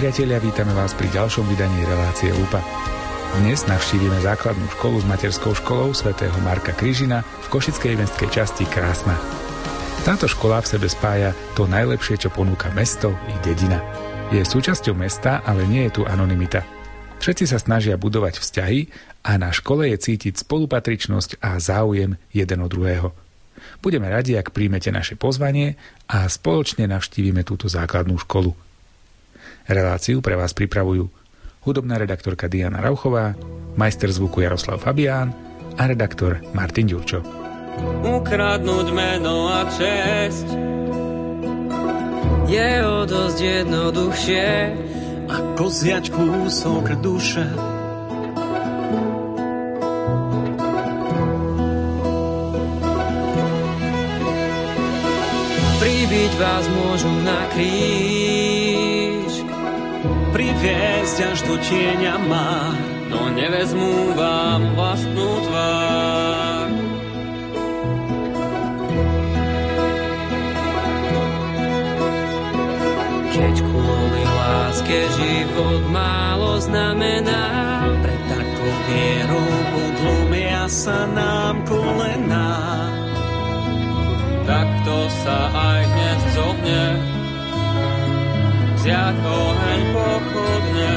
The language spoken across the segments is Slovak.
priatelia, vítame vás pri ďalšom vydaní relácie Lupa. Dnes navštívime základnú školu s materskou školou svätého Marka Kryžina v košickej mestskej časti Krásna. Táto škola v sebe spája to najlepšie, čo ponúka mesto i dedina. Je súčasťou mesta, ale nie je tu anonymita. Všetci sa snažia budovať vzťahy a na škole je cítiť spolupatričnosť a záujem jeden od druhého. Budeme radi, ak príjmete naše pozvanie a spoločne navštívime túto základnú školu. Reláciu pre vás pripravujú hudobná redaktorka Diana Rauchová, majster zvuku Jaroslav Fabián a redaktor Martin Ďurčo. Ukradnúť meno a česť je o dosť jednoduchšie ako zjať kúsok duše. Pribiť vás môžu na kríž priviesť až do tieňa má, no nevezmú vám vlastnú tvár. Keď kvôli láske život málo znamená, pre takou vierou podlomia sa nám kolená. Tak to sa aj dnes zohne, vziať oheň pochodne.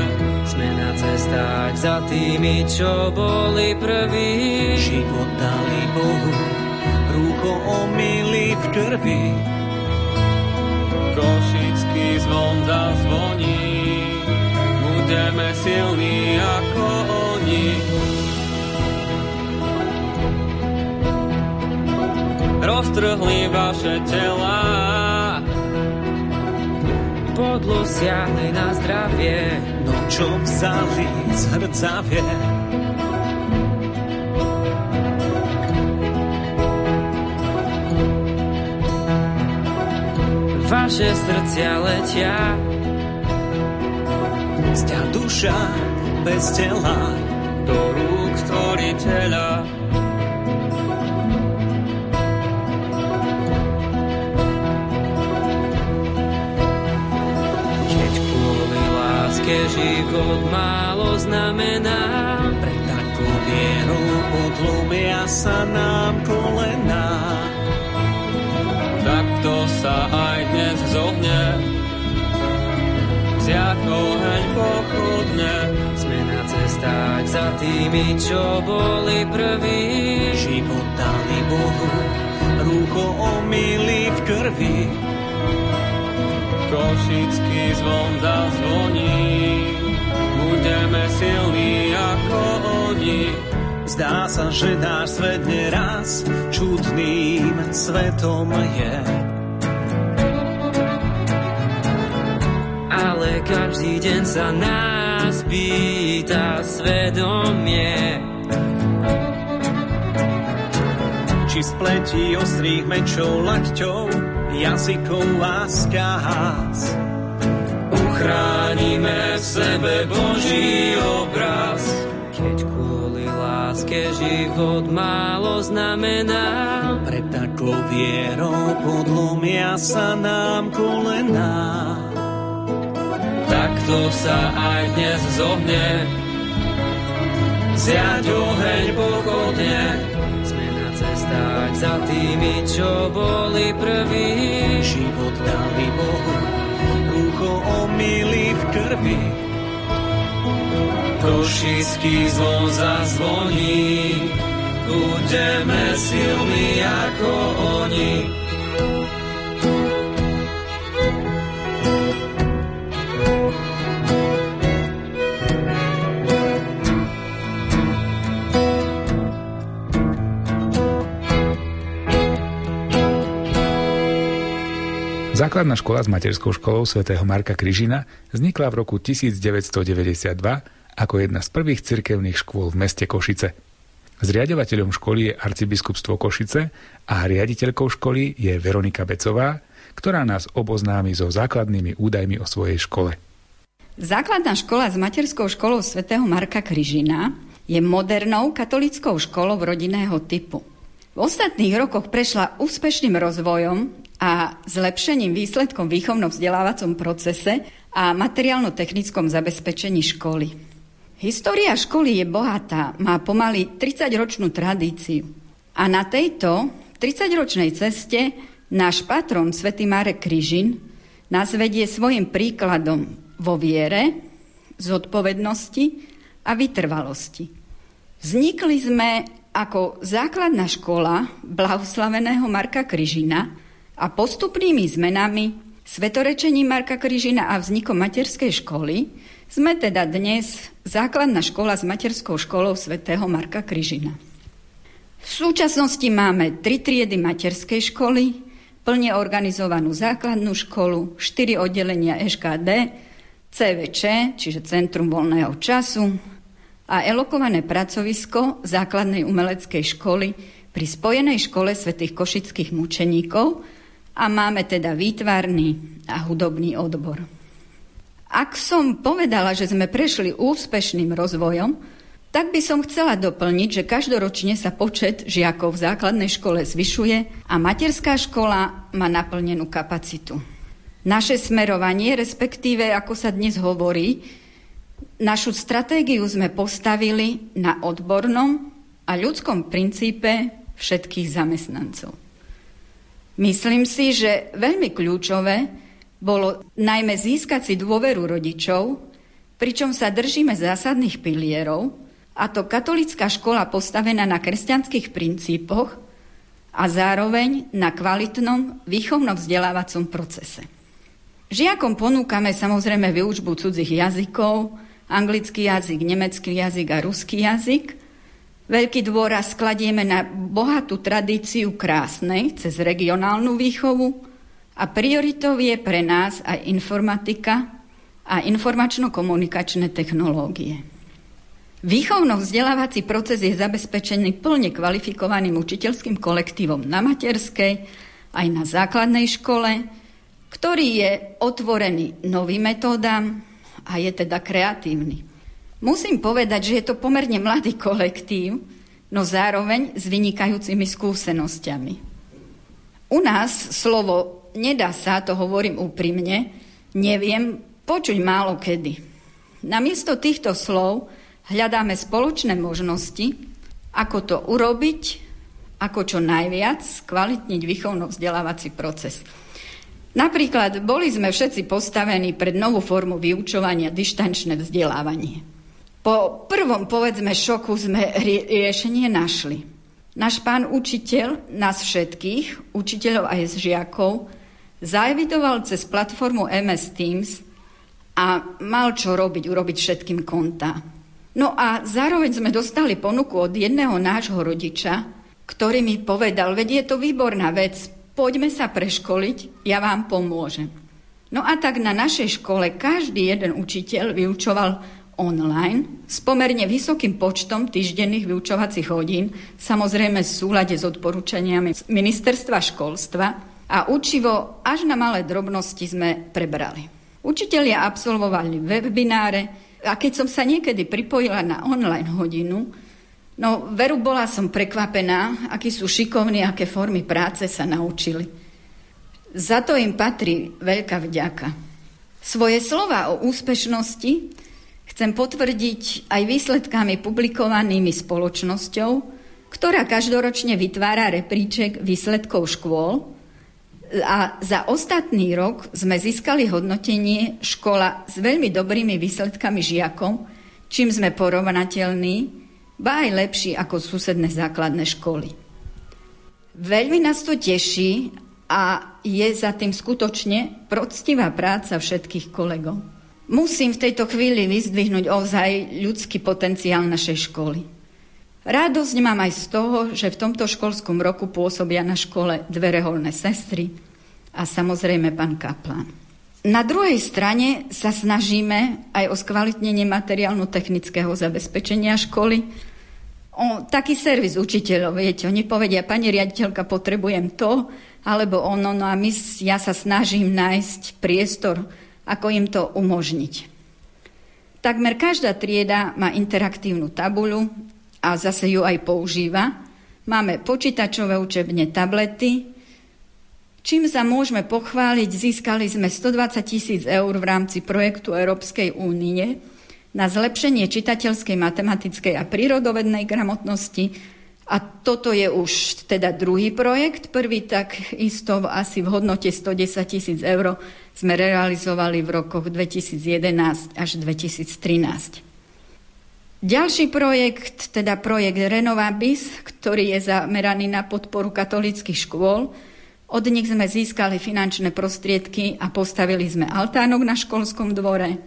Sme na cestách za tými, čo boli prví. Život dali Bohu, rúcho omily v krvi. Košický zvon zazvoní, budeme silní ako oni. Roztrhli vaše telá, podlo siahli na zdravie, no čo vzali zhrdzavie. Vaše srdcia letia, sťa duša bez tela, do rúk stvoriteľa. Láske život málo znamená. Pre takú vieru podlomia sa nám kolená. to sa aj dnes zohne, vziať oheň pochodne. Sme na cestách za tými, čo boli prví. Život dali Bohu, rúcho omily v krvi Košický zvon zazvoní, budeme silní ako oni. Zdá sa, že náš svet neraz čudným svetom je. Ale každý deň sa nás pýta svedomie. Či spletí ostrých mečov lakťov jazykov a skás. Uchránime v sebe Boží obraz, keď kvôli láske život málo znamená. Pre takou vierou podlomia sa nám kolená. Takto sa aj dnes zohne, zjať oheň pochodne, cestách za tými, čo boli prví. Život dali Bohu, rúcho omily v krvi. Košický zvon zazvoní, budeme silní ako oni. Základná škola s materskou školou svätého Marka Kryžina vznikla v roku 1992 ako jedna z prvých cirkevných škôl v meste Košice. Zriadovateľom školy je arcibiskupstvo Košice a riaditeľkou školy je Veronika Becová, ktorá nás oboznámi so základnými údajmi o svojej škole. Základná škola s materskou školou svätého Marka Kryžina je modernou katolickou školou rodinného typu. V ostatných rokoch prešla úspešným rozvojom a zlepšením výsledkom výchovno-vzdelávacom procese a materiálno-technickom zabezpečení školy. História školy je bohatá, má pomaly 30-ročnú tradíciu. A na tejto 30-ročnej ceste náš patron, svätý Marek Kryžin, nás vedie svojim príkladom vo viere, zodpovednosti a vytrvalosti. Vznikli sme ako základná škola blahoslaveného Marka Kryžina a postupnými zmenami, svetorečením Marka Kryžina a vznikom materskej školy sme teda dnes základná škola s materskou školou svätého Marka Kryžina. V súčasnosti máme tri triedy materskej školy, plne organizovanú základnú školu, štyri oddelenia EŠKD, CVČ, čiže Centrum voľného času, a elokované pracovisko základnej umeleckej školy pri Spojenej škole svätých košických mučeníkov a máme teda výtvarný a hudobný odbor. Ak som povedala, že sme prešli úspešným rozvojom, tak by som chcela doplniť, že každoročne sa počet žiakov v základnej škole zvyšuje a materská škola má naplnenú kapacitu. Naše smerovanie, respektíve, ako sa dnes hovorí, našu stratégiu sme postavili na odbornom a ľudskom princípe všetkých zamestnancov. Myslím si, že veľmi kľúčové bolo najmä získať si dôveru rodičov, pričom sa držíme zásadných pilierov, a to katolická škola postavená na kresťanských princípoch a zároveň na kvalitnom výchovno-vzdelávacom procese. Žiakom ponúkame samozrejme vyučbu cudzích jazykov, anglický jazyk, nemecký jazyk a ruský jazyk. Veľký dôraz skladieme na bohatú tradíciu krásnej cez regionálnu výchovu a prioritou je pre nás aj informatika a informačno-komunikačné technológie. Výchovno-vzdelávací proces je zabezpečený plne kvalifikovaným učiteľským kolektívom na materskej aj na základnej škole, ktorý je otvorený novým metódam a je teda kreatívny. Musím povedať, že je to pomerne mladý kolektív, no zároveň s vynikajúcimi skúsenosťami. U nás slovo nedá sa, to hovorím úprimne, neviem počuť málo kedy. Namiesto týchto slov hľadáme spoločné možnosti, ako to urobiť, ako čo najviac kvalitniť výchovno-vzdelávací proces. Napríklad boli sme všetci postavení pred novú formu vyučovania dištančné vzdelávanie. Po prvom, povedzme, šoku sme riešenie našli. Náš pán učiteľ, nás všetkých, učiteľov aj žiakov, zaevidoval cez platformu MS Teams a mal čo robiť, urobiť všetkým konta. No a zároveň sme dostali ponuku od jedného nášho rodiča, ktorý mi povedal, veď je to výborná vec, poďme sa preškoliť, ja vám pomôžem. No a tak na našej škole každý jeden učiteľ vyučoval online s pomerne vysokým počtom týždenných vyučovacích hodín, samozrejme v súlade s odporúčaniami ministerstva školstva a učivo až na malé drobnosti sme prebrali. Učitelia absolvovali webináre, a keď som sa niekedy pripojila na online hodinu, no veru bola som prekvapená, akí sú šikovní, aké formy práce sa naučili. Za to im patrí veľká vďaka. Svoje slova o úspešnosti chcem potvrdiť aj výsledkami publikovanými spoločnosťou, ktorá každoročne vytvára repríček výsledkov škôl a za ostatný rok sme získali hodnotenie škola s veľmi dobrými výsledkami žiakom, čím sme porovnateľní, ba aj lepší ako susedné základné školy. Veľmi nás to teší a je za tým skutočne proctivá práca všetkých kolegov. Musím v tejto chvíli vyzdvihnúť ozaj ľudský potenciál našej školy. Radosť mám aj z toho, že v tomto školskom roku pôsobia na škole dve reholné sestry a samozrejme pán Kaplan. Na druhej strane sa snažíme aj o skvalitnenie materiálno-technického zabezpečenia školy, o taký servis učiteľov, viete, oni povedia, pani riaditeľka, potrebujem to, alebo ono, no a my, ja sa snažím nájsť priestor, ako im to umožniť. Takmer každá trieda má interaktívnu tabuľu, a zase ju aj používa, Máme počítačové učebne, tablety. Čím sa môžeme pochváliť, získali sme 120 tisíc eur v rámci projektu Európskej únie na zlepšenie čitateľskej, matematickej a prírodovednej gramotnosti. A toto je už teda druhý projekt. Prvý tak isto asi v hodnote 110 tisíc eur sme realizovali v rokoch 2011 až 2013. Ďalší projekt, teda projekt Renovabis, ktorý je zameraný na podporu katolických škôl. Od nich sme získali finančné prostriedky a postavili sme altánok na školskom dvore.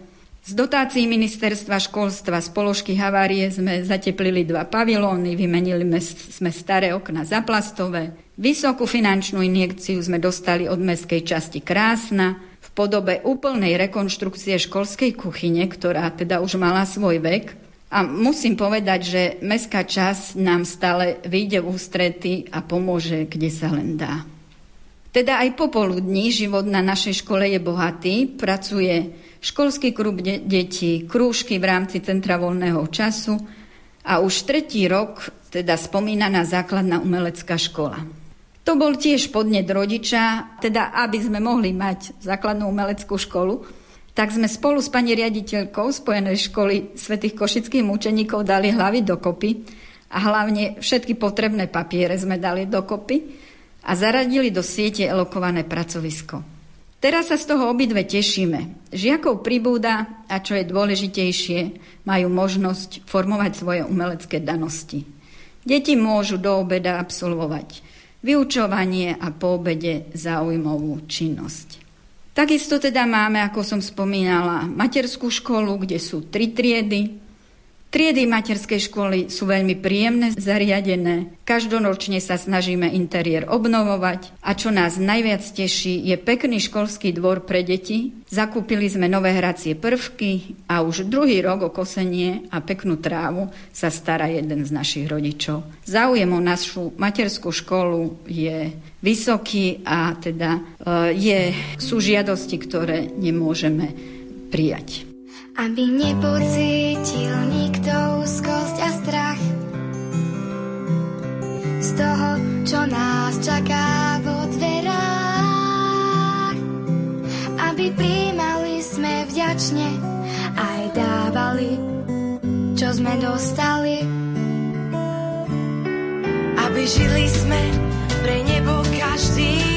Z dotácií ministerstva školstva z položky havárie sme zateplili dva pavilóny, vymenili sme staré okna za plastové. Vysokú finančnú injekciu sme dostali od mestskej časti Krásna v podobe úplnej rekonštrukcie školskej kuchyne, ktorá teda už mala svoj vek a musím povedať, že mestská časť nám stále vyjde v ústrety a pomôže, kde sa len dá. Teda aj popoludní život na našej škole je bohatý, pracuje školský klub de- detí, krúžky v rámci Centra voľného času a už tretí rok teda spomínaná základná umelecká škola. To bol tiež podnet rodiča, teda aby sme mohli mať základnú umeleckú školu, tak sme spolu s pani riaditeľkou Spojenej školy svätých košických mučeníkov dali hlavy dokopy a hlavne všetky potrebné papiere sme dali dokopy a zaradili do siete elokované pracovisko. Teraz sa z toho obidve tešíme. Žiakov pribúda a čo je dôležitejšie, majú možnosť formovať svoje umelecké danosti. Deti môžu do obeda absolvovať vyučovanie a po obede zaujímavú činnosť. Takisto teda máme, ako som spomínala, materskú školu, kde sú tri triedy, Triedy materskej školy sú veľmi príjemne zariadené. Každoročne sa snažíme interiér obnovovať a čo nás najviac teší je pekný školský dvor pre deti. Zakúpili sme nové hracie prvky a už druhý rok o kosenie a peknú trávu sa stará jeden z našich rodičov. Záujem o našu materskú školu je vysoký a teda e, je, sú žiadosti, ktoré nemôžeme prijať. Aby nepocítil nikto úzkosť a strach z toho, čo nás čaká vo dverách. Aby príjmali sme vďačne aj dávali, čo sme dostali. Aby žili sme pre nebo každý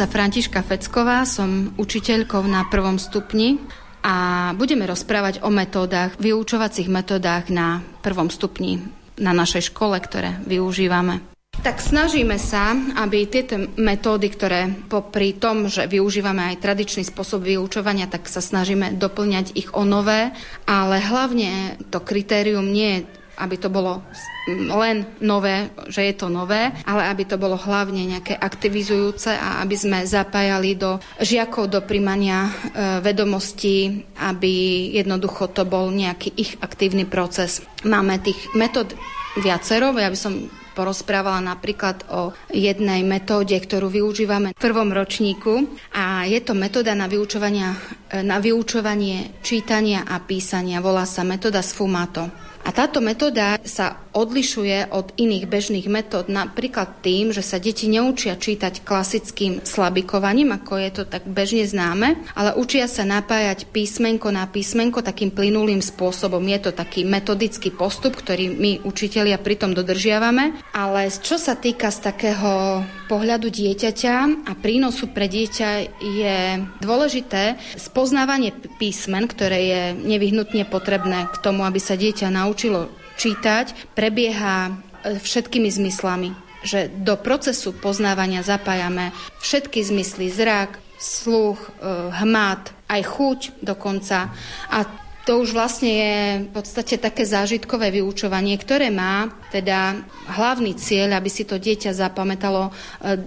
sa Františka Fecková, som učiteľkou na prvom stupni a budeme rozprávať o metódach, vyučovacích metódach na prvom stupni na našej škole, ktoré využívame. Tak snažíme sa, aby tieto metódy, ktoré popri tom, že využívame aj tradičný spôsob vyučovania, tak sa snažíme doplňať ich o nové, ale hlavne to kritérium nie je aby to bolo len nové, že je to nové, ale aby to bolo hlavne nejaké aktivizujúce a aby sme zapájali do žiakov do príjmania e, vedomostí, aby jednoducho to bol nejaký ich aktívny proces. Máme tých metód viacero, ja by som porozprávala napríklad o jednej metóde, ktorú využívame v prvom ročníku a je to metóda na, e, na vyučovanie čítania a písania. Volá sa metóda Sfumato. A táto metóda sa odlišuje od iných bežných metód napríklad tým, že sa deti neučia čítať klasickým slabikovaním, ako je to tak bežne známe, ale učia sa napájať písmenko na písmenko takým plynulým spôsobom. Je to taký metodický postup, ktorý my učitelia pritom dodržiavame, ale čo sa týka z takého pohľadu dieťaťa a prínosu pre dieťa je dôležité spoznávanie písmen, ktoré je nevyhnutne potrebné k tomu, aby sa dieťa naučilo čítať, prebieha e, všetkými zmyslami. Že do procesu poznávania zapájame všetky zmysly, zrak, sluch, e, hmat, aj chuť dokonca. A to už vlastne je v podstate také zážitkové vyučovanie, ktoré má teda hlavný cieľ, aby si to dieťa zapamätalo e,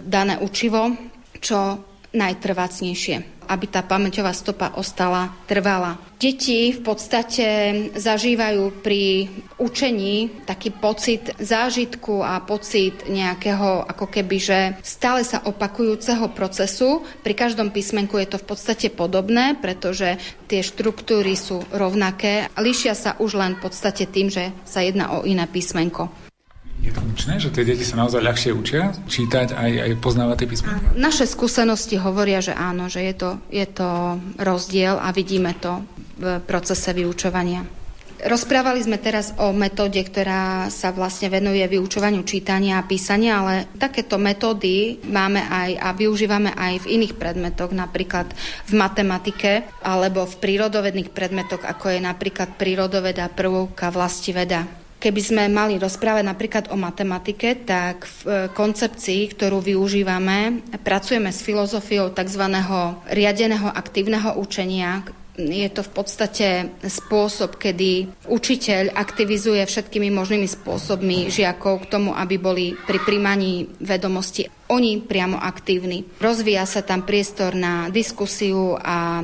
dané učivo čo najtrvácnejšie aby tá pamäťová stopa ostala trvalá. Deti v podstate zažívajú pri učení taký pocit zážitku a pocit nejakého ako keby, že stále sa opakujúceho procesu. Pri každom písmenku je to v podstate podobné, pretože tie štruktúry sú rovnaké. Líšia sa už len v podstate tým, že sa jedná o iné písmenko. Je to funkčné, že tie deti sa naozaj ľahšie učia čítať aj, aj poznávať tie písmenka? Naše skúsenosti hovoria, že áno, že je to, je to rozdiel a vidíme to v procese vyučovania. Rozprávali sme teraz o metóde, ktorá sa vlastne venuje vyučovaniu čítania a písania, ale takéto metódy máme aj a využívame aj v iných predmetoch, napríklad v matematike alebo v prírodovedných predmetoch, ako je napríklad prírodoveda, prvovka, veda. Keby sme mali rozprávať napríklad o matematike, tak v e, koncepcii, ktorú využívame, pracujeme s filozofiou tzv. riadeného aktívneho učenia, je to v podstate spôsob, kedy učiteľ aktivizuje všetkými možnými spôsobmi žiakov k tomu, aby boli pri príjmaní vedomosti oni priamo aktívni. Rozvíja sa tam priestor na diskusiu a e,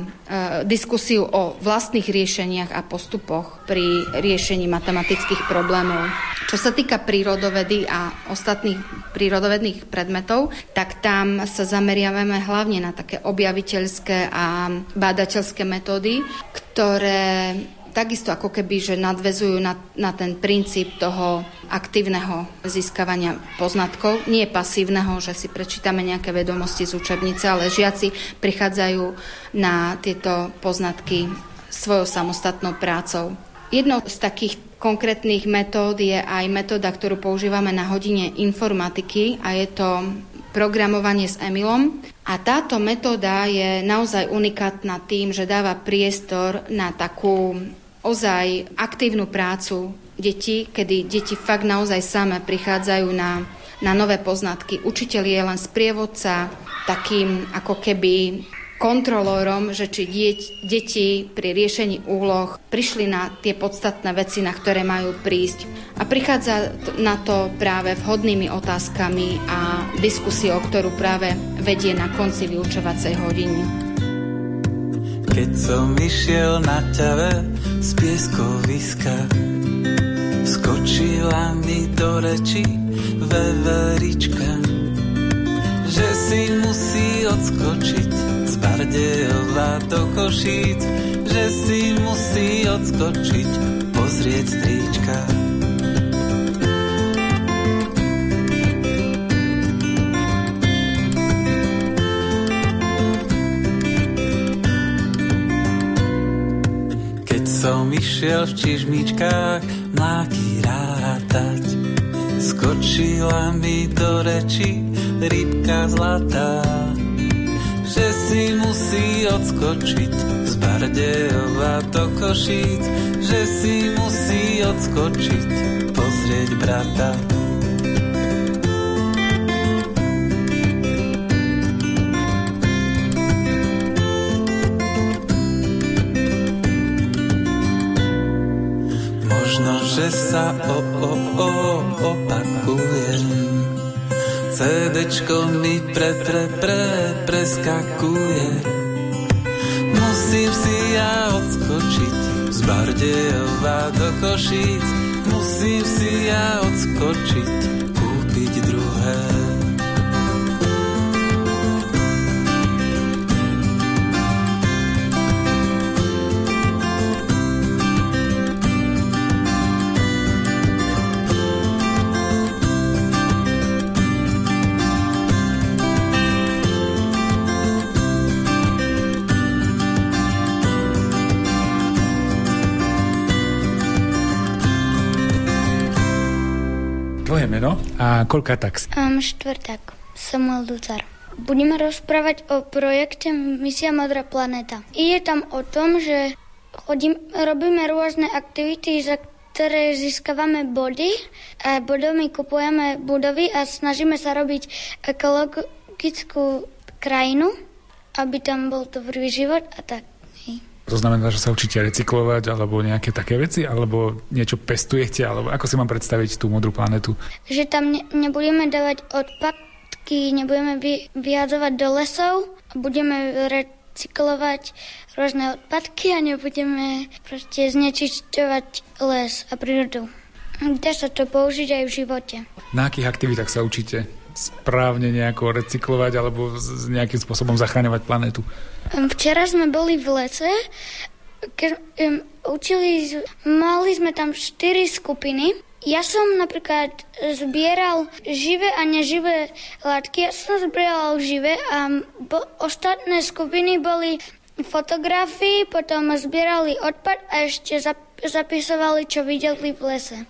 diskusiu o vlastných riešeniach a postupoch pri riešení matematických problémov. Čo sa týka prírodovedy a ostatných prírodovedných predmetov, tak tam sa zameriavame hlavne na také objaviteľské a bádateľské metódy, ktoré takisto ako keby, že nadvezujú na, na ten princíp toho aktívneho získavania poznatkov, nie pasívneho, že si prečítame nejaké vedomosti z učebnice, ale žiaci prichádzajú na tieto poznatky svojou samostatnou prácou. Jednou z takých konkrétnych metód je aj metóda, ktorú používame na hodine informatiky a je to programovanie s Emilom. A táto metóda je naozaj unikátna tým, že dáva priestor na takú ozaj aktívnu prácu detí, kedy deti fakt naozaj same prichádzajú na, na nové poznatky. Učiteľ je len sprievodca, takým ako keby kontrolórom, že či dieť, deti pri riešení úloh prišli na tie podstatné veci, na ktoré majú prísť. A prichádza na to práve vhodnými otázkami a diskusiou, ktorú práve vedie na konci vyučovacej hodiny. Keď som išiel na ťave z pieskoviska, skočila mi do reči veverička, že si musí odskočiť z Bardejova do Košíc, že si musí odskočiť pozrieť stríčka. som išiel v čižmičkách mláky rátať. Skočila mi do reči rybka zlatá. že si musí odskočiť z Bardejova do Košíc, že si musí odskočiť pozrieť brata. Možno, že sa o, o, o, opakujem CDčko mi pre, pre, pre, preskakuje. Musím si ja odskočiť z Bardejova do Košíc. Musím si ja odskočiť, kúpiť druhé. A koľka tax? Um, štvrták. Samuel Ducar. Budeme rozprávať o projekte Misia Modrá planéta. Ide tam o tom, že chodím, robíme rôzne aktivity, za ktoré získavame body a bodami kupujeme budovy a snažíme sa robiť ekologickú krajinu, aby tam bol dobrý život a tak. To znamená, že sa učíte recyklovať alebo nejaké také veci, alebo niečo pestujete, alebo ako si mám predstaviť tú modrú planetu? Že tam ne- nebudeme dávať odpadky, nebudeme vy- vyhadzovať do lesov, budeme recyklovať rôzne odpadky a nebudeme proste znečišťovať les a prírodu. Dá sa to použiť aj v živote. Na akých aktivitách sa učíte? Správne nejako recyklovať alebo nejakým spôsobom zachráňovať planetu? Včera sme boli v lese, keď um, učili, mali sme tam štyri skupiny. Ja som napríklad zbieral živé a neživé látky. Ja som zbieral živé a bo, ostatné skupiny boli fotografii, potom zbierali odpad a ešte zapisovali, čo videli v lese.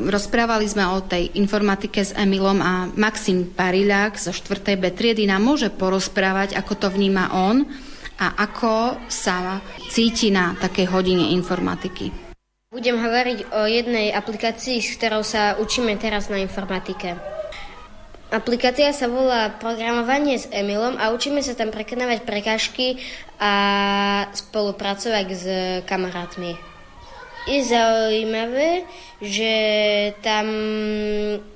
Rozprávali sme o tej informatike s Emilom a Maxim Pariľák zo 4. B triedy nám môže porozprávať, ako to vníma on a ako sa cíti na takej hodine informatiky. Budem hovoriť o jednej aplikácii, s ktorou sa učíme teraz na informatike. Aplikácia sa volá Programovanie s Emilom a učíme sa tam prekonávať prekážky a spolupracovať s kamarátmi je zaujímavé, že tam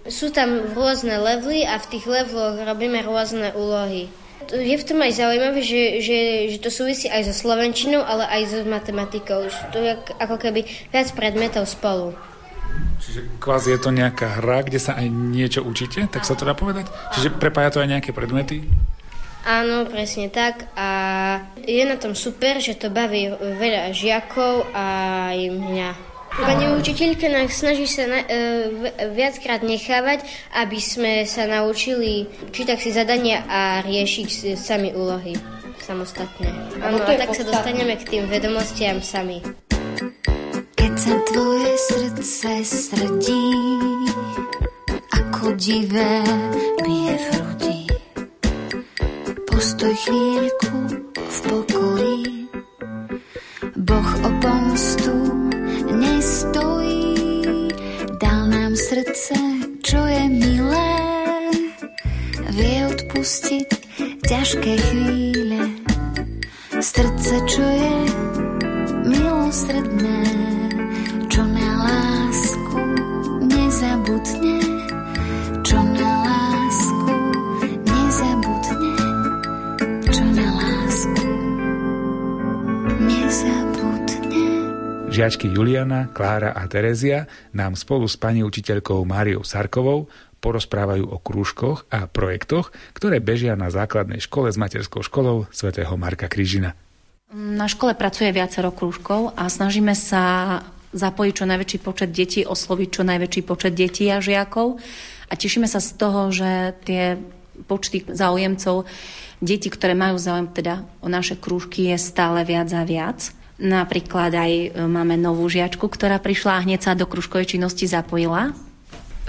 sú tam rôzne levely a v tých leveloch robíme rôzne úlohy. Je v tom aj zaujímavé, že, že, že to súvisí aj so slovenčinou, ale aj so matematikou. To je ako keby viac predmetov spolu. Čiže kvázi je to nejaká hra, kde sa aj niečo učíte, tak sa to dá povedať? Čiže prepája to aj nejaké predmety? Áno, presne tak. A je na tom super, že to baví veľa žiakov a aj mňa. Pani učiteľka nás snaží sa na, e, viackrát nechávať, aby sme sa naučili čítať si zadania a riešiť si sami úlohy samostatne. Áno, a tak sa dostaneme k tým vedomostiam sami. Keď sa tvoje srdce srdí, ako divé bije v hrudi, Postoj chvíľku v pokoji. Boh o pomstu nestojí, dal nám srdce, čo je milé. Vie odpustiť ťažké chvíle, Žiačky Juliana, Klára a Terezia nám spolu s pani učiteľkou Máriou Sarkovou porozprávajú o krúžkoch a projektoch, ktoré bežia na základnej škole s materskou školou svätého Marka Krížina. Na škole pracuje viacero krúžkov a snažíme sa zapojiť čo najväčší počet detí, osloviť čo najväčší počet detí a žiakov. A tešíme sa z toho, že tie počty záujemcov, detí, ktoré majú záujem teda o naše krúžky, je stále viac a viac. Napríklad aj e, máme novú žiačku, ktorá prišla a hneď sa do kružkovej činnosti zapojila.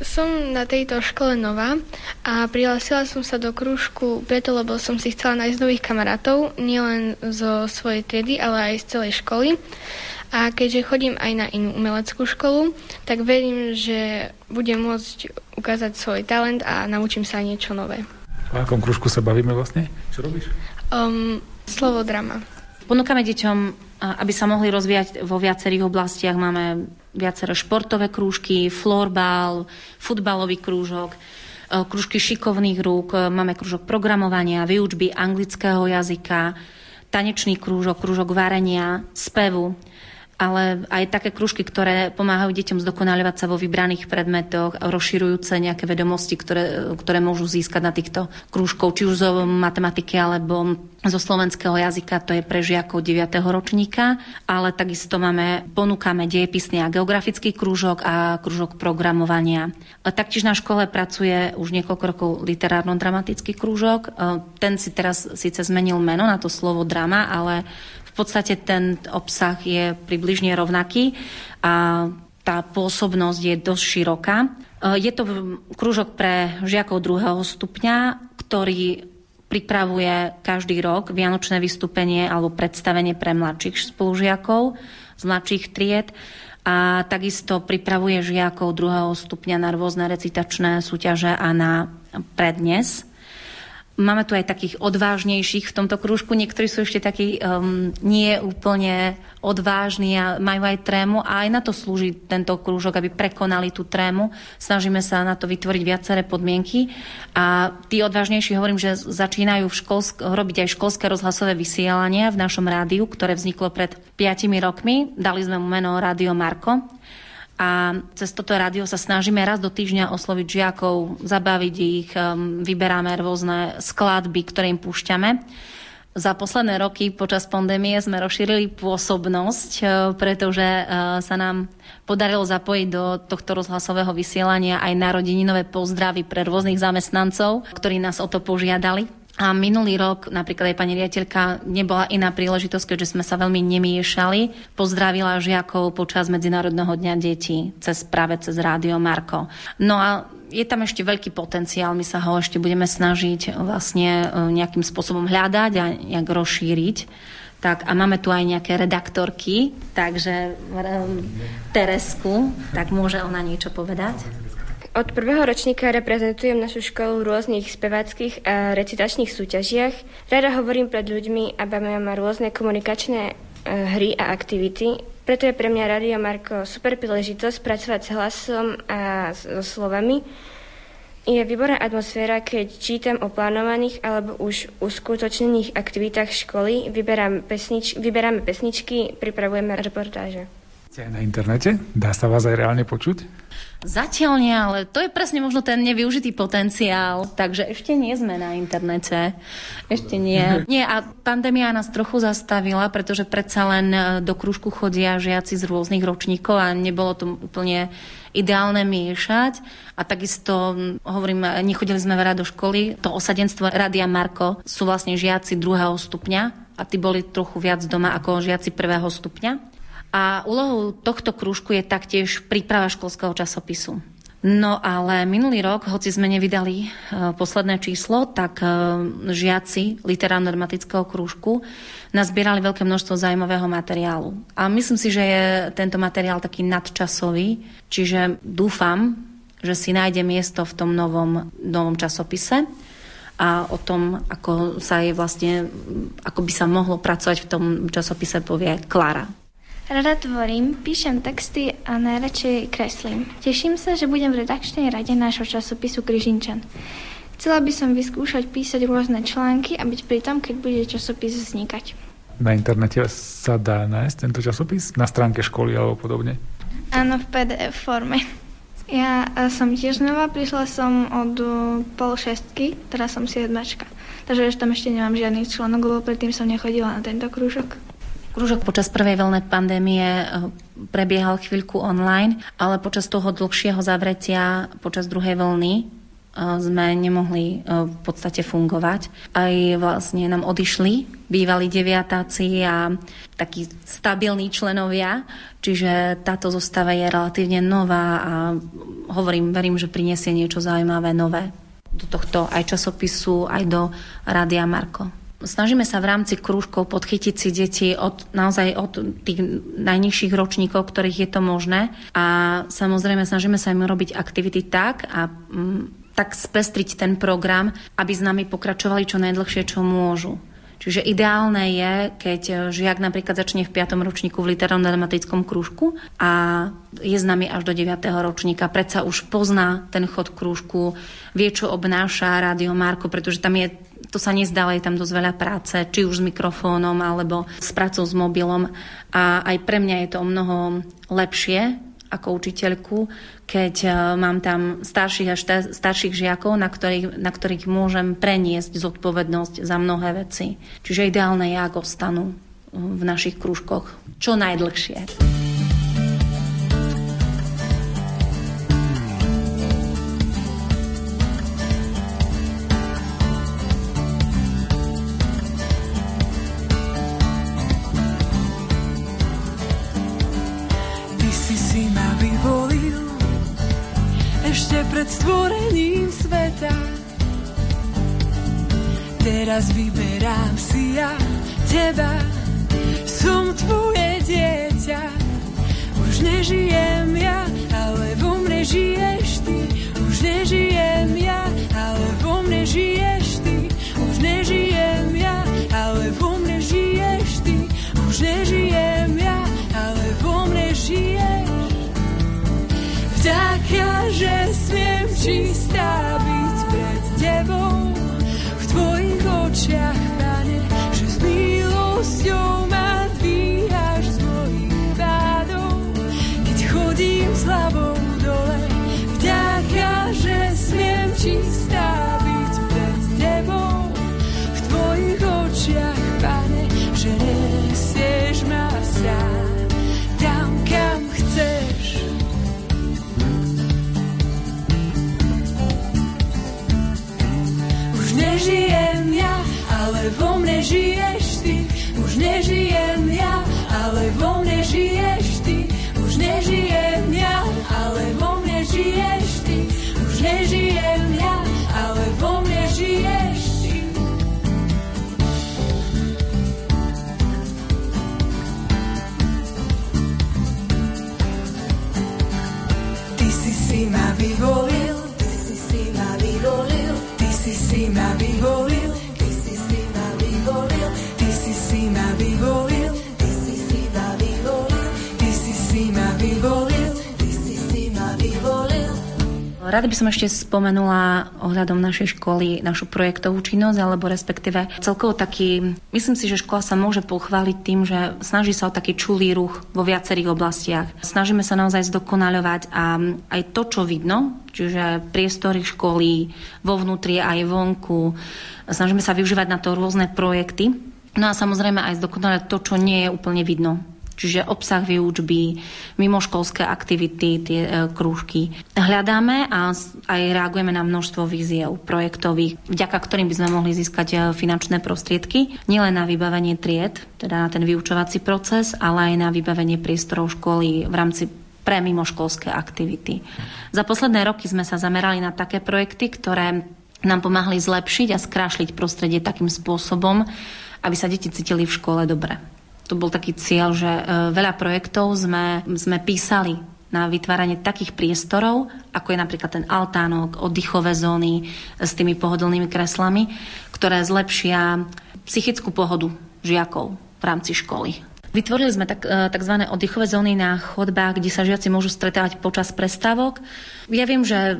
Som na tejto škole nová a prihlásila som sa do krúžku preto, lebo som si chcela nájsť nových kamarátov, nielen zo svojej triedy, ale aj z celej školy. A keďže chodím aj na inú umeleckú školu, tak verím, že budem môcť ukázať svoj talent a naučím sa niečo nové. O akom krúžku sa bavíme vlastne? Čo robíš? Um, slovo drama. Ponúkame deťom, aby sa mohli rozvíjať vo viacerých oblastiach. Máme viaceré športové krúžky, florbal, futbalový krúžok, e, krúžky šikovných rúk, e, máme krúžok programovania, výučby anglického jazyka, tanečný krúžok, krúžok varenia, spevu ale aj také kružky, ktoré pomáhajú deťom zdokonaľovať sa vo vybraných predmetoch, rozširujúce nejaké vedomosti, ktoré, ktoré môžu získať na týchto krúžkov, či už zo matematiky alebo zo slovenského jazyka, to je pre žiakov 9. ročníka, ale takisto máme, ponúkame dejepisný a geografický krúžok a krúžok programovania. Taktiež na škole pracuje už niekoľko rokov literárno-dramatický krúžok. Ten si teraz síce zmenil meno na to slovo drama, ale podstate ten obsah je približne rovnaký a tá pôsobnosť je dosť široká. E, je to krúžok pre žiakov druhého stupňa, ktorý pripravuje každý rok vianočné vystúpenie alebo predstavenie pre mladších spolužiakov z mladších tried a takisto pripravuje žiakov druhého stupňa na rôzne recitačné súťaže a na prednes. Máme tu aj takých odvážnejších v tomto krúžku. Niektorí sú ešte takí um, nie úplne odvážni a majú aj trému a aj na to slúži tento krúžok, aby prekonali tú trému. Snažíme sa na to vytvoriť viaceré podmienky a tí odvážnejší hovorím, že začínajú v školsk- robiť aj školské rozhlasové vysielania v našom rádiu, ktoré vzniklo pred 5 rokmi. Dali sme mu meno Rádio Marko a cez toto rádio sa snažíme raz do týždňa osloviť žiakov, zabaviť ich, um, vyberáme rôzne skladby, ktoré im púšťame. Za posledné roky počas pandémie sme rozšírili pôsobnosť, uh, pretože uh, sa nám podarilo zapojiť do tohto rozhlasového vysielania aj narodeninové pozdravy pre rôznych zamestnancov, ktorí nás o to požiadali. A minulý rok napríklad aj pani riaditeľka nebola iná príležitosť, keďže sme sa veľmi nemiešali. Pozdravila žiakov počas Medzinárodného dňa detí cez práve cez Rádio Marko. No a je tam ešte veľký potenciál, my sa ho ešte budeme snažiť vlastne e, nejakým spôsobom hľadať a nejak rozšíriť. Tak a máme tu aj nejaké redaktorky, takže Teresku, tak môže ona niečo povedať. Od prvého ročníka reprezentujem našu školu v rôznych speváckých a recitačných súťažiach. Rada hovorím pred ľuďmi a bavím ma rôzne komunikačné e, hry a aktivity. Preto je pre mňa Radio Marko super príležitosť pracovať s hlasom a so slovami. Je výborná atmosféra, keď čítam o plánovaných alebo už uskutočnených aktivitách školy, vyberám pesnič, vyberáme pesničky, pripravujeme reportáže. Ste aj na internete? Dá sa vás aj reálne počuť? Zatiaľ nie, ale to je presne možno ten nevyužitý potenciál, takže ešte nie sme na internete. Ešte nie. Nie, a pandémia nás trochu zastavila, pretože predsa len e, do krúžku chodia žiaci z rôznych ročníkov a nebolo to úplne ideálne miešať. A takisto, hovorím, nechodili sme veľa do školy. To osadenstvo Radia Marko sú vlastne žiaci druhého stupňa a tí boli trochu viac doma ako žiaci prvého stupňa. A úlohou tohto krúžku je taktiež príprava školského časopisu. No ale minulý rok, hoci sme nevydali e, posledné číslo, tak e, žiaci literárno-dramatického krúžku nazbierali veľké množstvo zaujímavého materiálu. A myslím si, že je tento materiál taký nadčasový, čiže dúfam, že si nájde miesto v tom novom, novom časopise a o tom, ako sa je vlastne, ako by sa mohlo pracovať v tom časopise povie Klara. Rada tvorím, píšem texty a najradšej kreslím. Teším sa, že budem v redakčnej rade nášho časopisu Kryžinčan. Chcela by som vyskúšať písať rôzne články a byť pri tom, keď bude časopis vznikať. Na internete sa dá nájsť tento časopis? Na stránke školy alebo podobne? Áno, v PDF forme. Ja e, som tiež nová, prišla som od e, pol šestky, teraz som si jednačka. Takže tam ešte nemám žiadny článok, lebo predtým som nechodila na tento krúžok. Krúžok počas prvej vlny pandémie eh, prebiehal chvíľku online, ale počas toho dlhšieho zavretia, počas druhej vlny, sme nemohli v podstate fungovať. Aj vlastne nám odišli bývalí deviatáci a takí stabilní členovia, čiže táto zostava je relatívne nová a hovorím, verím, že prinesie niečo zaujímavé, nové do tohto aj časopisu, aj do Rádia Marko. Snažíme sa v rámci krúžkov podchytiť si deti od, naozaj od tých najnižších ročníkov, ktorých je to možné. A samozrejme snažíme sa im robiť aktivity tak a mm, tak spestriť ten program, aby s nami pokračovali čo najdlhšie, čo môžu. Čiže ideálne je, keď žiak napríklad začne v 5. ročníku v literárno-dramatickom krúžku a je s nami až do 9. ročníka. Predsa už pozná ten chod krúžku, vie, čo obnáša Rádio Marko, pretože tam je to sa nezdá, je tam dosť veľa práce, či už s mikrofónom, alebo s prácou s mobilom. A aj pre mňa je to o mnoho lepšie, ako učiteľku, keď e, mám tam starších a starších žiakov, na ktorých, na ktorých môžem preniesť zodpovednosť za mnohé veci. Čiže ideálne je, ak ostanú v našich krúžkoch čo najdlhšie. Pred stvorením sveta. Teraz vyberám si ja teba, som tvoje dieťa. Už nežijem ja, ale vo mne žiješ ty. Už nežijem ja, ale vo mne žiješ ty. Už nežijem ja, ale vo mne žiješ ty. Už nežijem ja, ale vo mne žiješ. Vďaka, že smiem Jesus. Rada by som ešte spomenula ohľadom našej školy našu projektovú činnosť, alebo respektíve celkovo taký, myslím si, že škola sa môže pochváliť tým, že snaží sa o taký čulý ruch vo viacerých oblastiach. Snažíme sa naozaj zdokonaľovať a aj to, čo vidno, čiže priestory školy vo vnútri aj vonku. Snažíme sa využívať na to rôzne projekty. No a samozrejme aj zdokonaliť to, čo nie je úplne vidno. Čiže obsah výučby, mimoškolské aktivity, tie e, krúžky. Hľadáme a aj reagujeme na množstvo víziev projektových, vďaka ktorým by sme mohli získať e, finančné prostriedky, nielen na vybavenie tried, teda na ten vyučovací proces, ale aj na vybavenie priestorov školy v rámci pre mimoškolské aktivity. Za posledné roky sme sa zamerali na také projekty, ktoré nám pomáhali zlepšiť a skrášliť prostredie takým spôsobom, aby sa deti cítili v škole dobre. To bol taký cieľ, že e, veľa projektov sme, sme písali na vytváranie takých priestorov, ako je napríklad ten altánok, oddychové zóny s tými pohodlnými kreslami, ktoré zlepšia psychickú pohodu žiakov v rámci školy. Vytvorili sme tak, e, tzv. oddychové zóny na chodbách, kde sa žiaci môžu stretávať počas prestávok. Ja viem, že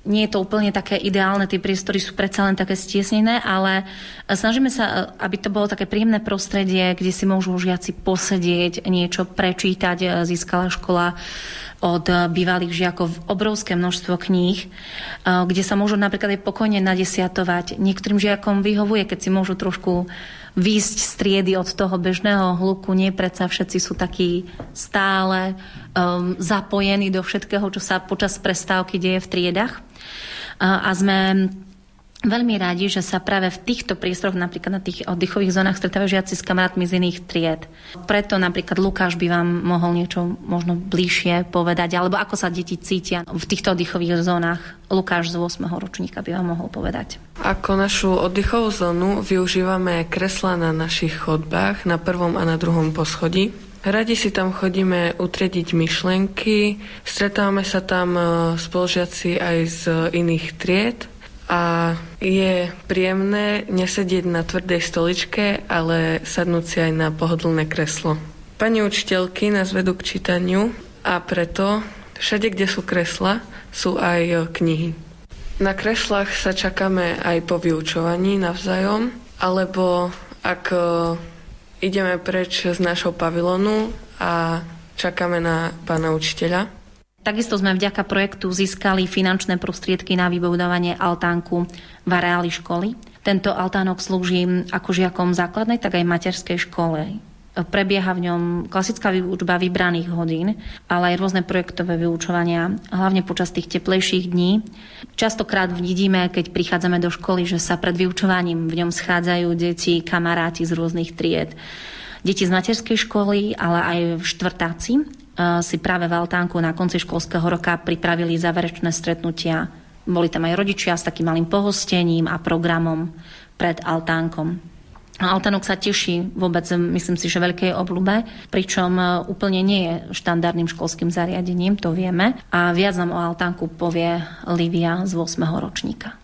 nie je to úplne také ideálne, tie priestory sú predsa len také stiesnené, ale snažíme sa, aby to bolo také príjemné prostredie, kde si môžu žiaci posedieť, niečo prečítať. Získala škola od bývalých žiakov obrovské množstvo kníh, kde sa môžu napríklad aj pokojne nadesiatovať. Niektorým žiakom vyhovuje, keď si môžu trošku výjsť z triedy od toho bežného hluku. Nie predsa všetci sú takí stále um, zapojení do všetkého, čo sa počas prestávky deje v triedach. A sme veľmi radi, že sa práve v týchto priestoroch, napríklad na tých oddychových zónach, stretávajú žiaci s kamarátmi z iných tried. Preto napríklad Lukáš by vám mohol niečo možno bližšie povedať, alebo ako sa deti cítia v týchto oddychových zónach. Lukáš z 8. ročníka by vám mohol povedať. Ako našu oddychovú zónu využívame kresla na našich chodbách na prvom a na druhom poschodí. Radi si tam chodíme utrediť myšlenky, stretávame sa tam e, spolužiaci aj z iných tried a je príjemné nesedieť na tvrdej stoličke, ale sadnúť si aj na pohodlné kreslo. Pani učiteľky nás vedú k čítaniu a preto všade, kde sú kresla, sú aj e, knihy. Na kreslách sa čakáme aj po vyučovaní navzájom, alebo ak e, ideme preč z našho pavilonu a čakáme na pána učiteľa. Takisto sme vďaka projektu získali finančné prostriedky na vybudovanie altánku v areáli školy. Tento altánok slúži ako žiakom základnej, tak aj materskej škole. Prebieha v ňom klasická výučba vybraných hodín, ale aj rôzne projektové vyučovania, hlavne počas tých teplejších dní. Častokrát vidíme, keď prichádzame do školy, že sa pred vyučovaním v ňom schádzajú deti, kamaráti z rôznych tried. Deti z materskej školy, ale aj štvrtáci e, si práve v Altánku na konci školského roka pripravili záverečné stretnutia. Boli tam aj rodičia s takým malým pohostením a programom pred Altánkom. Altanok sa teší vôbec, myslím si, že veľkej obľúbe, pričom e, úplne nie je štandardným školským zariadením, to vieme. A viac nám o Altánku povie Livia z 8. ročníka.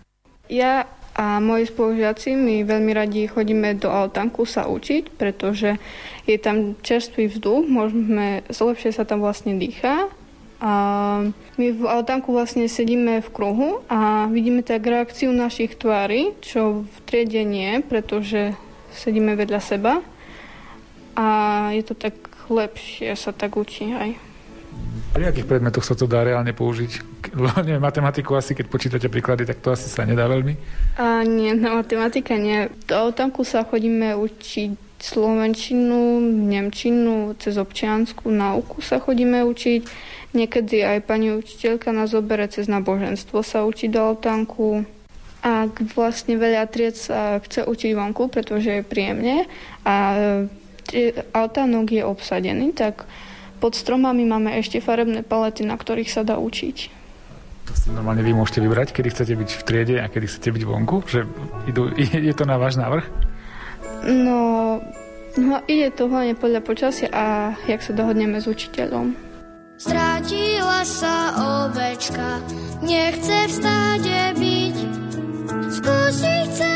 Ja a moji spolužiaci, my veľmi radi chodíme do Altánku sa učiť, pretože je tam čerstvý vzduch, môžeme, lepšie sa tam vlastne dýcha a my v altánku vlastne sedíme v kruhu a vidíme tak reakciu našich tvári, čo v triede nie, pretože sedíme vedľa seba a je to tak lepšie sa tak učí aj. Pri akých predmetoch sa to dá reálne použiť? Neviem, matematiku asi, keď počítate príklady, tak to asi sa nedá veľmi? A nie, na matematika nie. Do tamku sa chodíme učiť slovenčinu, nemčinu, cez občianskú nauku sa chodíme učiť. Niekedy aj pani učiteľka nás zobere cez náboženstvo sa učiť do altánku. Ak vlastne veľa tried sa chce učiť vonku, pretože je príjemne a e, altánok je obsadený, tak pod stromami máme ešte farebné palety, na ktorých sa dá učiť. To si normálne vy môžete vybrať, kedy chcete byť v triede a kedy chcete byť vonku? Že idú, je to na váš návrh? No, no ide to hlavne podľa počasia a jak sa dohodneme s učiteľom. Strátila sa ovečka, nechce v stáde byť, Skúsiť celé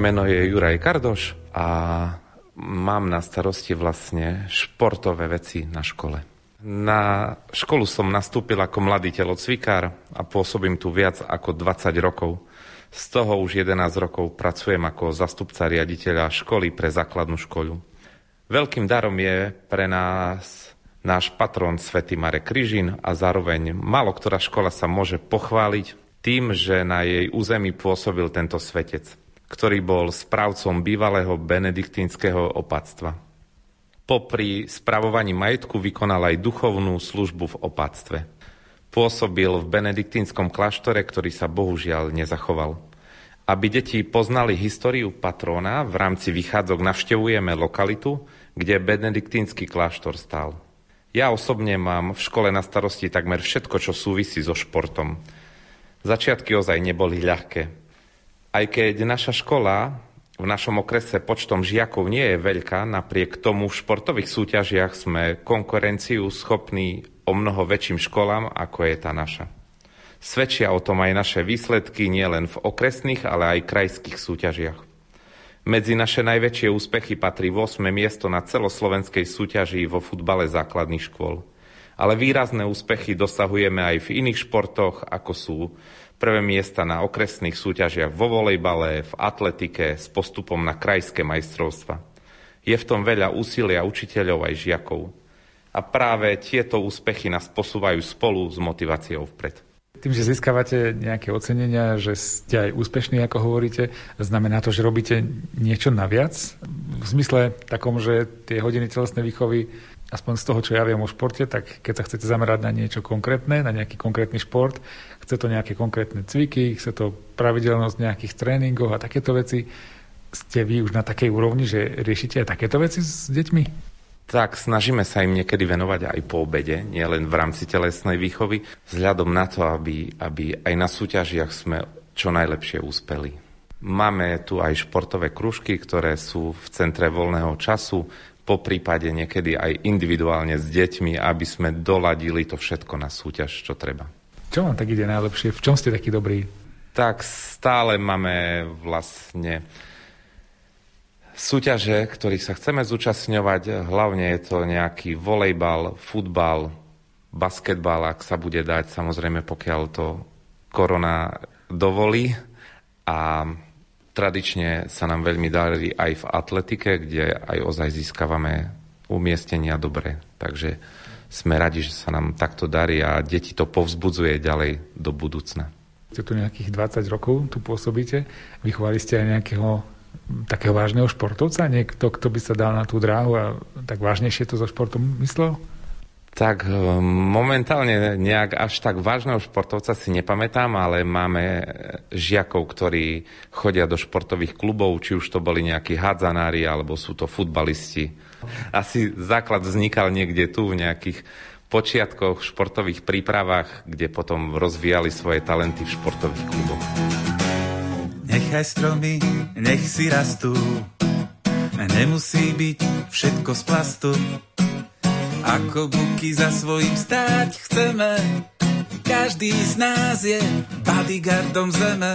meno je Juraj Kardoš a mám na starosti vlastne športové veci na škole. Na školu som nastúpil ako mladý telocvikár a pôsobím tu viac ako 20 rokov. Z toho už 11 rokov pracujem ako zastupca riaditeľa školy pre základnú školu. Veľkým darom je pre nás náš patron Svetý Marek Kryžin a zároveň malo ktorá škola sa môže pochváliť tým, že na jej území pôsobil tento svetec ktorý bol správcom bývalého benediktínskeho opatstva. Popri spravovaní majetku vykonal aj duchovnú službu v opatstve. Pôsobil v benediktínskom kláštore, ktorý sa bohužiaľ nezachoval. Aby deti poznali históriu patróna, v rámci vychádzok navštevujeme lokalitu, kde benediktínsky kláštor stál. Ja osobne mám v škole na starosti takmer všetko, čo súvisí so športom. Začiatky ozaj neboli ľahké. Aj keď naša škola v našom okrese počtom žiakov nie je veľká, napriek tomu v športových súťažiach sme konkurenciu schopní o mnoho väčším školám, ako je tá naša. Svedčia o tom aj naše výsledky nielen v okresných, ale aj krajských súťažiach. Medzi naše najväčšie úspechy patrí 8. miesto na celoslovenskej súťaži vo futbale základných škôl. Ale výrazné úspechy dosahujeme aj v iných športoch, ako sú prvé miesta na okresných súťažiach vo volejbale, v atletike s postupom na krajské majstrovstva. Je v tom veľa úsilia učiteľov aj žiakov. A práve tieto úspechy nás posúvajú spolu s motiváciou vpred. Tým, že získavate nejaké ocenenia, že ste aj úspešní, ako hovoríte, znamená to, že robíte niečo naviac? V zmysle takom, že tie hodiny telesnej výchovy aspoň z toho, čo ja viem o športe, tak keď sa chcete zamerať na niečo konkrétne, na nejaký konkrétny šport, chce to nejaké konkrétne cviky, chce to pravidelnosť nejakých tréningov a takéto veci, ste vy už na takej úrovni, že riešite aj takéto veci s deťmi? Tak, snažíme sa im niekedy venovať aj po obede, nielen v rámci telesnej výchovy, vzhľadom na to, aby, aby aj na súťažiach sme čo najlepšie úspeli. Máme tu aj športové kružky, ktoré sú v centre voľného času, po prípade niekedy aj individuálne s deťmi, aby sme doladili to všetko na súťaž, čo treba. Čo vám tak ide najlepšie? V čom ste taký dobrý? Tak stále máme vlastne súťaže, ktorých sa chceme zúčastňovať. Hlavne je to nejaký volejbal, futbal, basketbal, ak sa bude dať, samozrejme pokiaľ to korona dovolí. A Tradične sa nám veľmi darí aj v atletike, kde aj ozaj získavame umiestnenia dobre. Takže sme radi, že sa nám takto darí a deti to povzbudzuje ďalej do budúcna. Ste tu nejakých 20 rokov, tu pôsobíte. Vychovali ste aj nejakého takého vážneho športovca? Niekto, kto by sa dal na tú dráhu a tak vážnejšie to so športom myslel? Tak e, momentálne nejak až tak vážneho športovca si nepamätám, ale máme žiakov, ktorí chodia do športových klubov, či už to boli nejakí hádzanári, alebo sú to futbalisti. Asi základ vznikal niekde tu v nejakých počiatkoch, športových prípravách, kde potom rozvíjali svoje talenty v športových kluboch. Nechaj stromy, nech si rastú, nemusí byť všetko z plastu ako buky za svojím stáť chceme, každý z nás je bodyguardom zeme.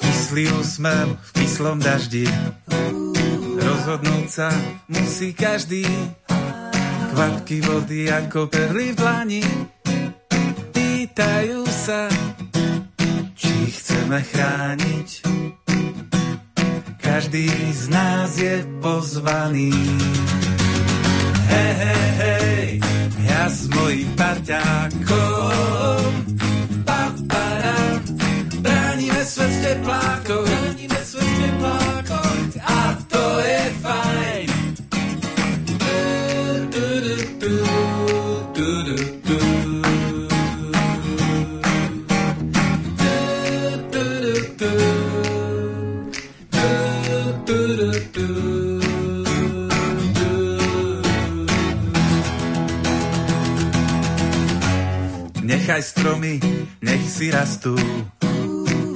Kyslý úsmev v kyslom daždi, rozhodnúť sa musí každý. Kvapky vody ako perly v dlani, pýtajú sa, či chceme chrániť. Každý z nás je pozvaný hej, hej, hej, ja s mojím parťákom. Nechaj stromy, nech si rastú.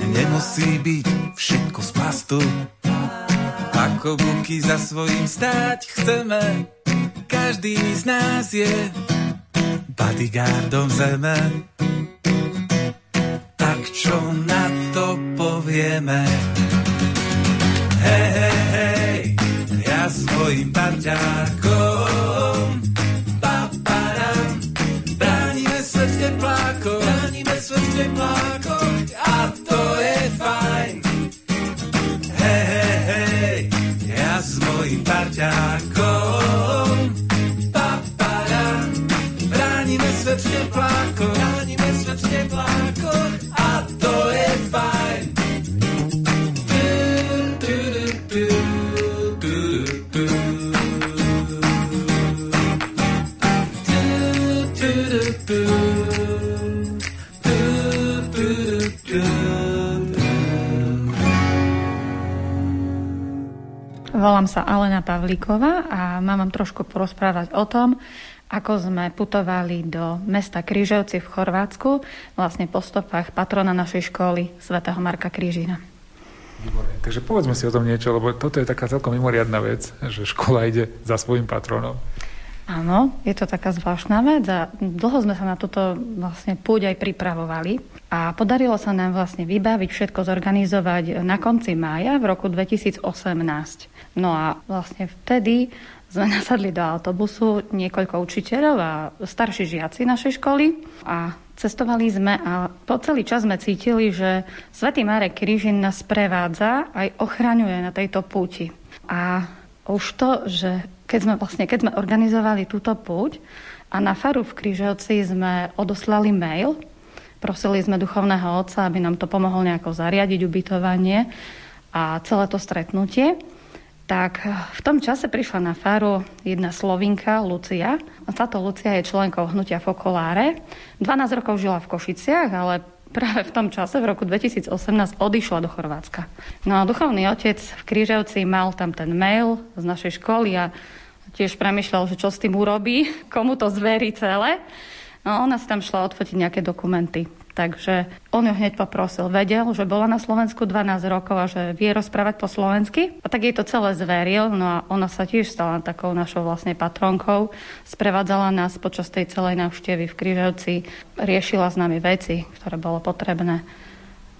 Nemusí byť všetko z plastu. Ako buky za svojím stáť chceme, každý z nás je bodyguardom zeme. Tak čo na to povie? milujeme. Hej, hej, hej, ja svojim parťákom. Svet v teplákoch, bránime svet v teplákoch a to je fajn. Hej, hej, hej, ja s mojim parťákom. Paparam, bránime svet v Volám sa Alena Pavlíková a mám vám trošku porozprávať o tom, ako sme putovali do mesta Kríževci v Chorvátsku, vlastne po stopách patrona našej školy, svätého Marka Krížina. Výborné. Takže povedzme si o tom niečo, lebo toto je taká celkom mimoriadná vec, že škola ide za svojim patronom. Áno, je to taká zvláštna vec a dlho sme sa na toto vlastne púť aj pripravovali a podarilo sa nám vlastne vybaviť, všetko zorganizovať na konci mája v roku 2018. No a vlastne vtedy sme nasadli do autobusu niekoľko učiteľov a starší žiaci našej školy a cestovali sme a po celý čas sme cítili, že svätý Marek Krížin nás prevádza aj ochraňuje na tejto púti. A už to, že keď sme, vlastne, keď sme organizovali túto púť a na faru v Krížovci sme odoslali mail, prosili sme duchovného otca, aby nám to pomohol nejako zariadiť, ubytovanie a celé to stretnutie, tak v tom čase prišla na faru jedna slovinka, Lucia. A táto Lucia je členkou hnutia Fokoláre. 12 rokov žila v Košiciach, ale práve v tom čase, v roku 2018, odišla do Chorvátska. No a duchovný otec v Kríževci mal tam ten mail z našej školy a tiež premyšľal, že čo s tým urobí, komu to zverí celé. No ona si tam šla odfotiť nejaké dokumenty. Takže on ju hneď poprosil. Vedel, že bola na Slovensku 12 rokov a že vie rozprávať po slovensky. A tak jej to celé zveril. No a ona sa tiež stala takou našou vlastne patronkou. Sprevádzala nás počas tej celej návštevy v Kryžovci. Riešila s nami veci, ktoré bolo potrebné.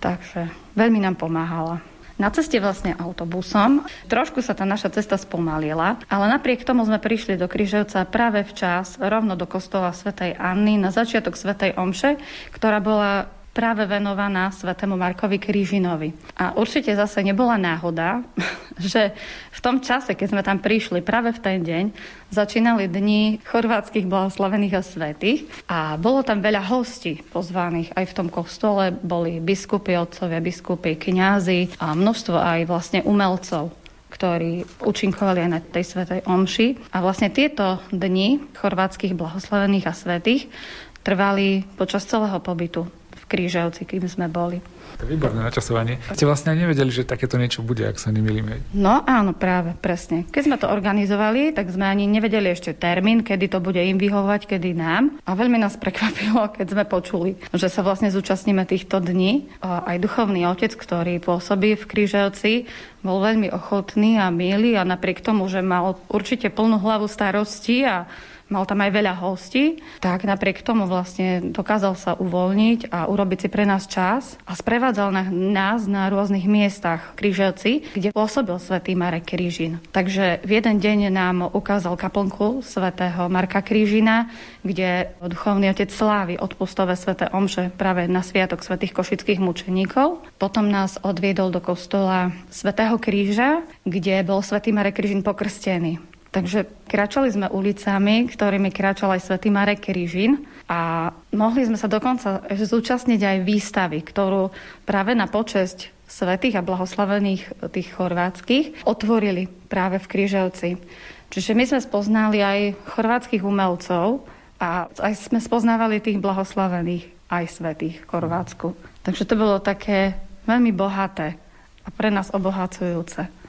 Takže veľmi nám pomáhala. Na ceste vlastne autobusom. Trošku sa tá naša cesta spomalila, ale napriek tomu sme prišli do Kryževca práve včas, rovno do kostola svätej Anny, na začiatok svätej Omše, ktorá bola práve venovaná svetému Markovi Krížinovi. A určite zase nebola náhoda, že v tom čase, keď sme tam prišli, práve v ten deň, začínali dni chorvátskych blahoslavených a svetých a bolo tam veľa hostí pozvaných. Aj v tom kostole boli biskupy, otcovia, biskupy, kňazi a množstvo aj vlastne umelcov ktorí účinkovali aj na tej svetej omši. A vlastne tieto dni chorvátskych blahoslavených a svetých trvali počas celého pobytu Kríževci, kým sme boli. To je výborné načasovanie. Ste vlastne aj nevedeli, že takéto niečo bude, ak sa nemýlim. No áno, práve, presne. Keď sme to organizovali, tak sme ani nevedeli ešte termín, kedy to bude im vyhovovať, kedy nám. A veľmi nás prekvapilo, keď sme počuli, že sa vlastne zúčastníme týchto dní. A aj duchovný otec, ktorý pôsobí v Kríževci, bol veľmi ochotný a milý a napriek tomu, že mal určite plnú hlavu starosti a mal tam aj veľa hostí, tak napriek tomu vlastne dokázal sa uvoľniť a urobiť si pre nás čas a sprevádzal na, nás na rôznych miestach Kríželci, kde pôsobil svätý Marek Krížin. Takže v jeden deň nám ukázal kaplnku svätého Marka Krížina, kde duchovný otec slávy odpustové sväté omše práve na sviatok svätých košických mučeníkov. Potom nás odviedol do kostola svätého Kríža, kde bol svätý Marek Krížin pokrstený. Takže kráčali sme ulicami, ktorými kráčal aj svätý Marek Kryžin a mohli sme sa dokonca zúčastniť aj výstavy, ktorú práve na počesť svetých a blahoslavených tých chorvátskych otvorili práve v Kryževci. Čiže my sme spoznali aj chorvátskych umelcov a aj sme spoznávali tých blahoslavených aj svetých v Chorvátsku. Takže to bolo také veľmi bohaté a pre nás obohacujúce.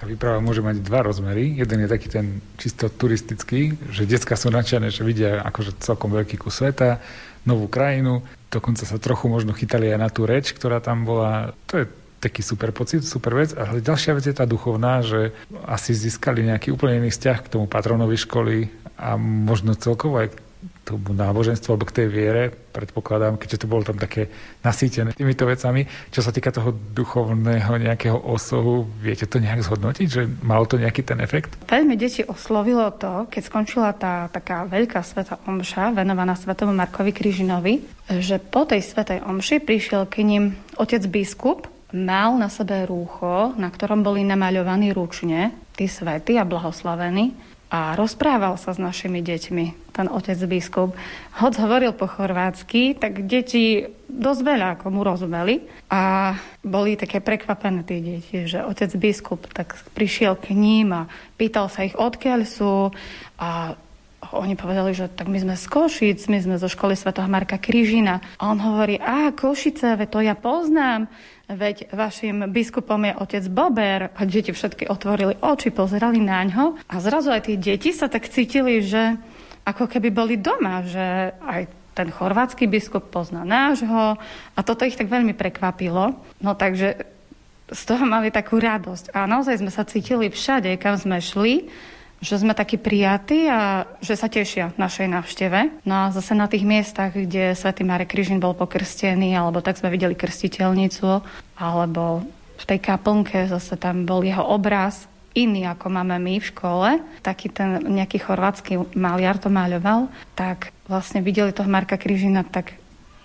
Taká výprava môže mať dva rozmery. Jeden je taký ten čisto turistický, že detská sú nadšené, že vidia akože celkom veľký kus sveta, novú krajinu, dokonca sa trochu možno chytali aj na tú reč, ktorá tam bola. To je taký super pocit, super vec. Ale ďalšia vec je tá duchovná, že asi získali nejaký úplne iný vzťah k tomu patronovi školy a možno celkovo aj tomu náboženstvu alebo k tej viere, predpokladám, keďže to bolo tam také nasýtené týmito vecami. Čo sa týka toho duchovného nejakého osohu, viete to nejak zhodnotiť, že malo to nejaký ten efekt? Veľmi deti oslovilo to, keď skončila tá taká veľká sveta omša venovaná svetomu Markovi Kryžinovi, že po tej svetej omši prišiel k ním otec biskup, mal na sebe rúcho, na ktorom boli namaľovaní ručne tí svety a blahoslavení a rozprával sa s našimi deťmi, ten otec biskup. Hoď hovoril po chorvátsky, tak deti dosť veľa ako mu rozumeli a boli také prekvapené tie deti, že otec biskup tak prišiel k ním a pýtal sa ich, odkiaľ sú a oni povedali, že tak my sme z Košic, my sme zo školy svätého Marka Kryžina. A on hovorí, a Košice, to ja poznám veď vašim biskupom je otec Bober. A deti všetky otvorili oči, pozerali na ňo a zrazu aj tie deti sa tak cítili, že ako keby boli doma, že aj ten chorvátsky biskup pozná nášho a toto ich tak veľmi prekvapilo. No takže z toho mali takú radosť. A naozaj sme sa cítili všade, kam sme šli, že sme takí prijatí a že sa tešia našej návšteve. No a zase na tých miestach, kde svätý Marek Kryžin bol pokrstený, alebo tak sme videli krstiteľnicu, alebo v tej kaplnke zase tam bol jeho obraz, iný ako máme my v škole, taký ten nejaký chorvátsky maliar to maľoval, tak vlastne videli toho Marka Kryžina tak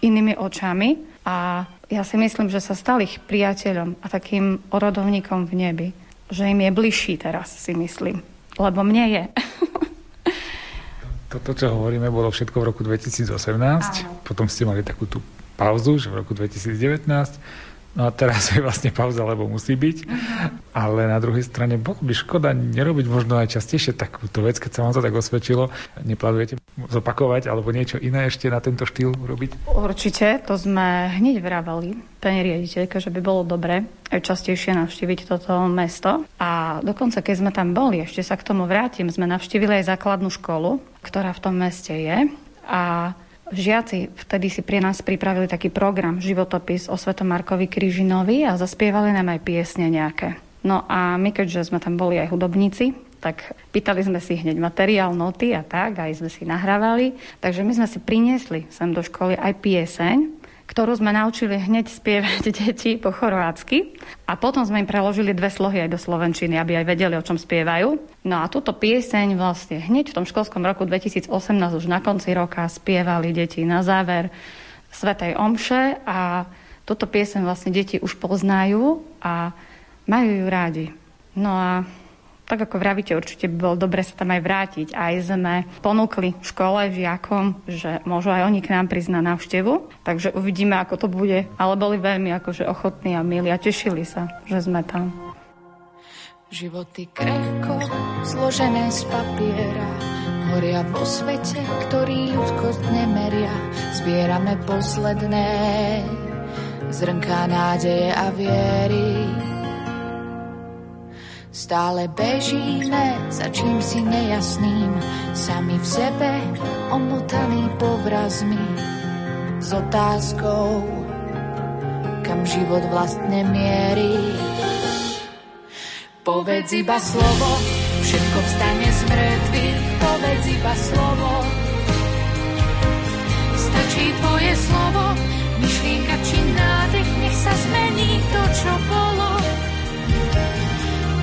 inými očami a ja si myslím, že sa stali ich priateľom a takým orodovníkom v nebi. Že im je bližší teraz, si myslím lebo mne je. Toto, čo hovoríme, bolo všetko v roku 2018. Áno. Potom ste mali takú tú pauzu, že v roku 2019 No a teraz je vlastne pauza, lebo musí byť. Uh-huh. Ale na druhej strane bolo by škoda nerobiť možno aj častejšie takúto vec, keď sa vám to tak osvedčilo. Neplánujete zopakovať alebo niečo iné ešte na tento štýl urobiť? Určite, to sme hneď vravali pani riaditeľke, že by bolo dobre aj častejšie navštíviť toto mesto. A dokonca, keď sme tam boli, ešte sa k tomu vrátim, sme navštívili aj základnú školu, ktorá v tom meste je. A Žiaci vtedy si pri nás pripravili taký program, životopis o Svetom Markovi Kryžinovi a zaspievali nám aj piesne nejaké. No a my, keďže sme tam boli aj hudobníci, tak pýtali sme si hneď materiál, noty a tak, aj sme si nahrávali. Takže my sme si priniesli sem do školy aj pieseň, ktorú sme naučili hneď spievať deti po chorvátsky a potom sme im preložili dve slohy aj do slovenčiny, aby aj vedeli, o čom spievajú. No a túto pieseň vlastne hneď v tom školskom roku 2018 už na konci roka spievali deti na záver Svetej Omše a túto pieseň vlastne deti už poznajú a majú ju rádi. No a tak ako vravíte, určite by bolo dobre sa tam aj vrátiť. Aj sme ponúkli škole, žiakom, že môžu aj oni k nám prísť na návštevu. Takže uvidíme, ako to bude. Ale boli veľmi akože ochotní a milí a tešili sa, že sme tam. Životy krehko, zložené z papiera, horia vo svete, ktorý ľudskosť nemeria. Zbierame posledné zrnká nádeje a viery Stále bežíme za čím si nejasným, sami v sebe omotaný povrazmi s otázkou, kam život vlastne mierí. Povedz iba slovo, všetko vstane z mŕtvych, povedz iba slovo. Stačí tvoje slovo, myšlienka či nádych, nech sa zmení to, čo bolo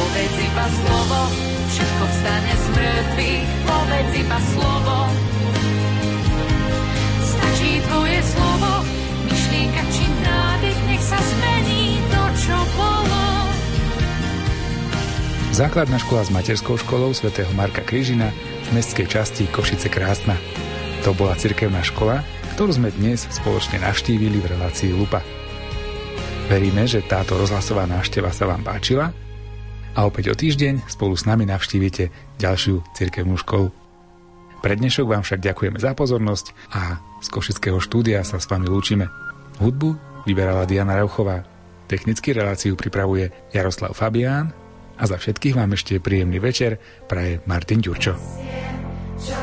Povedz iba slovo, všetko vstane z mŕtvych, povedz iba slovo. Stačí tvoje slovo, myšlienka či nádych, nech sa zmení to, čo bolo. Základná škola s materskou školou svätého Marka Kryžina v mestskej časti Košice Krásna. To bola cirkevná škola, ktorú sme dnes spoločne navštívili v relácii Lupa. Veríme, že táto rozhlasová návšteva sa vám páčila a opäť o týždeň spolu s nami navštívite ďalšiu cirkevnú školu. Pre dnešok vám však ďakujeme za pozornosť a z Košického štúdia sa s vami lúčime. Hudbu vyberala Diana Rauchová, technicky reláciu pripravuje Jaroslav Fabián a za všetkých vám ešte príjemný večer praje Martin Ďurčo. Čo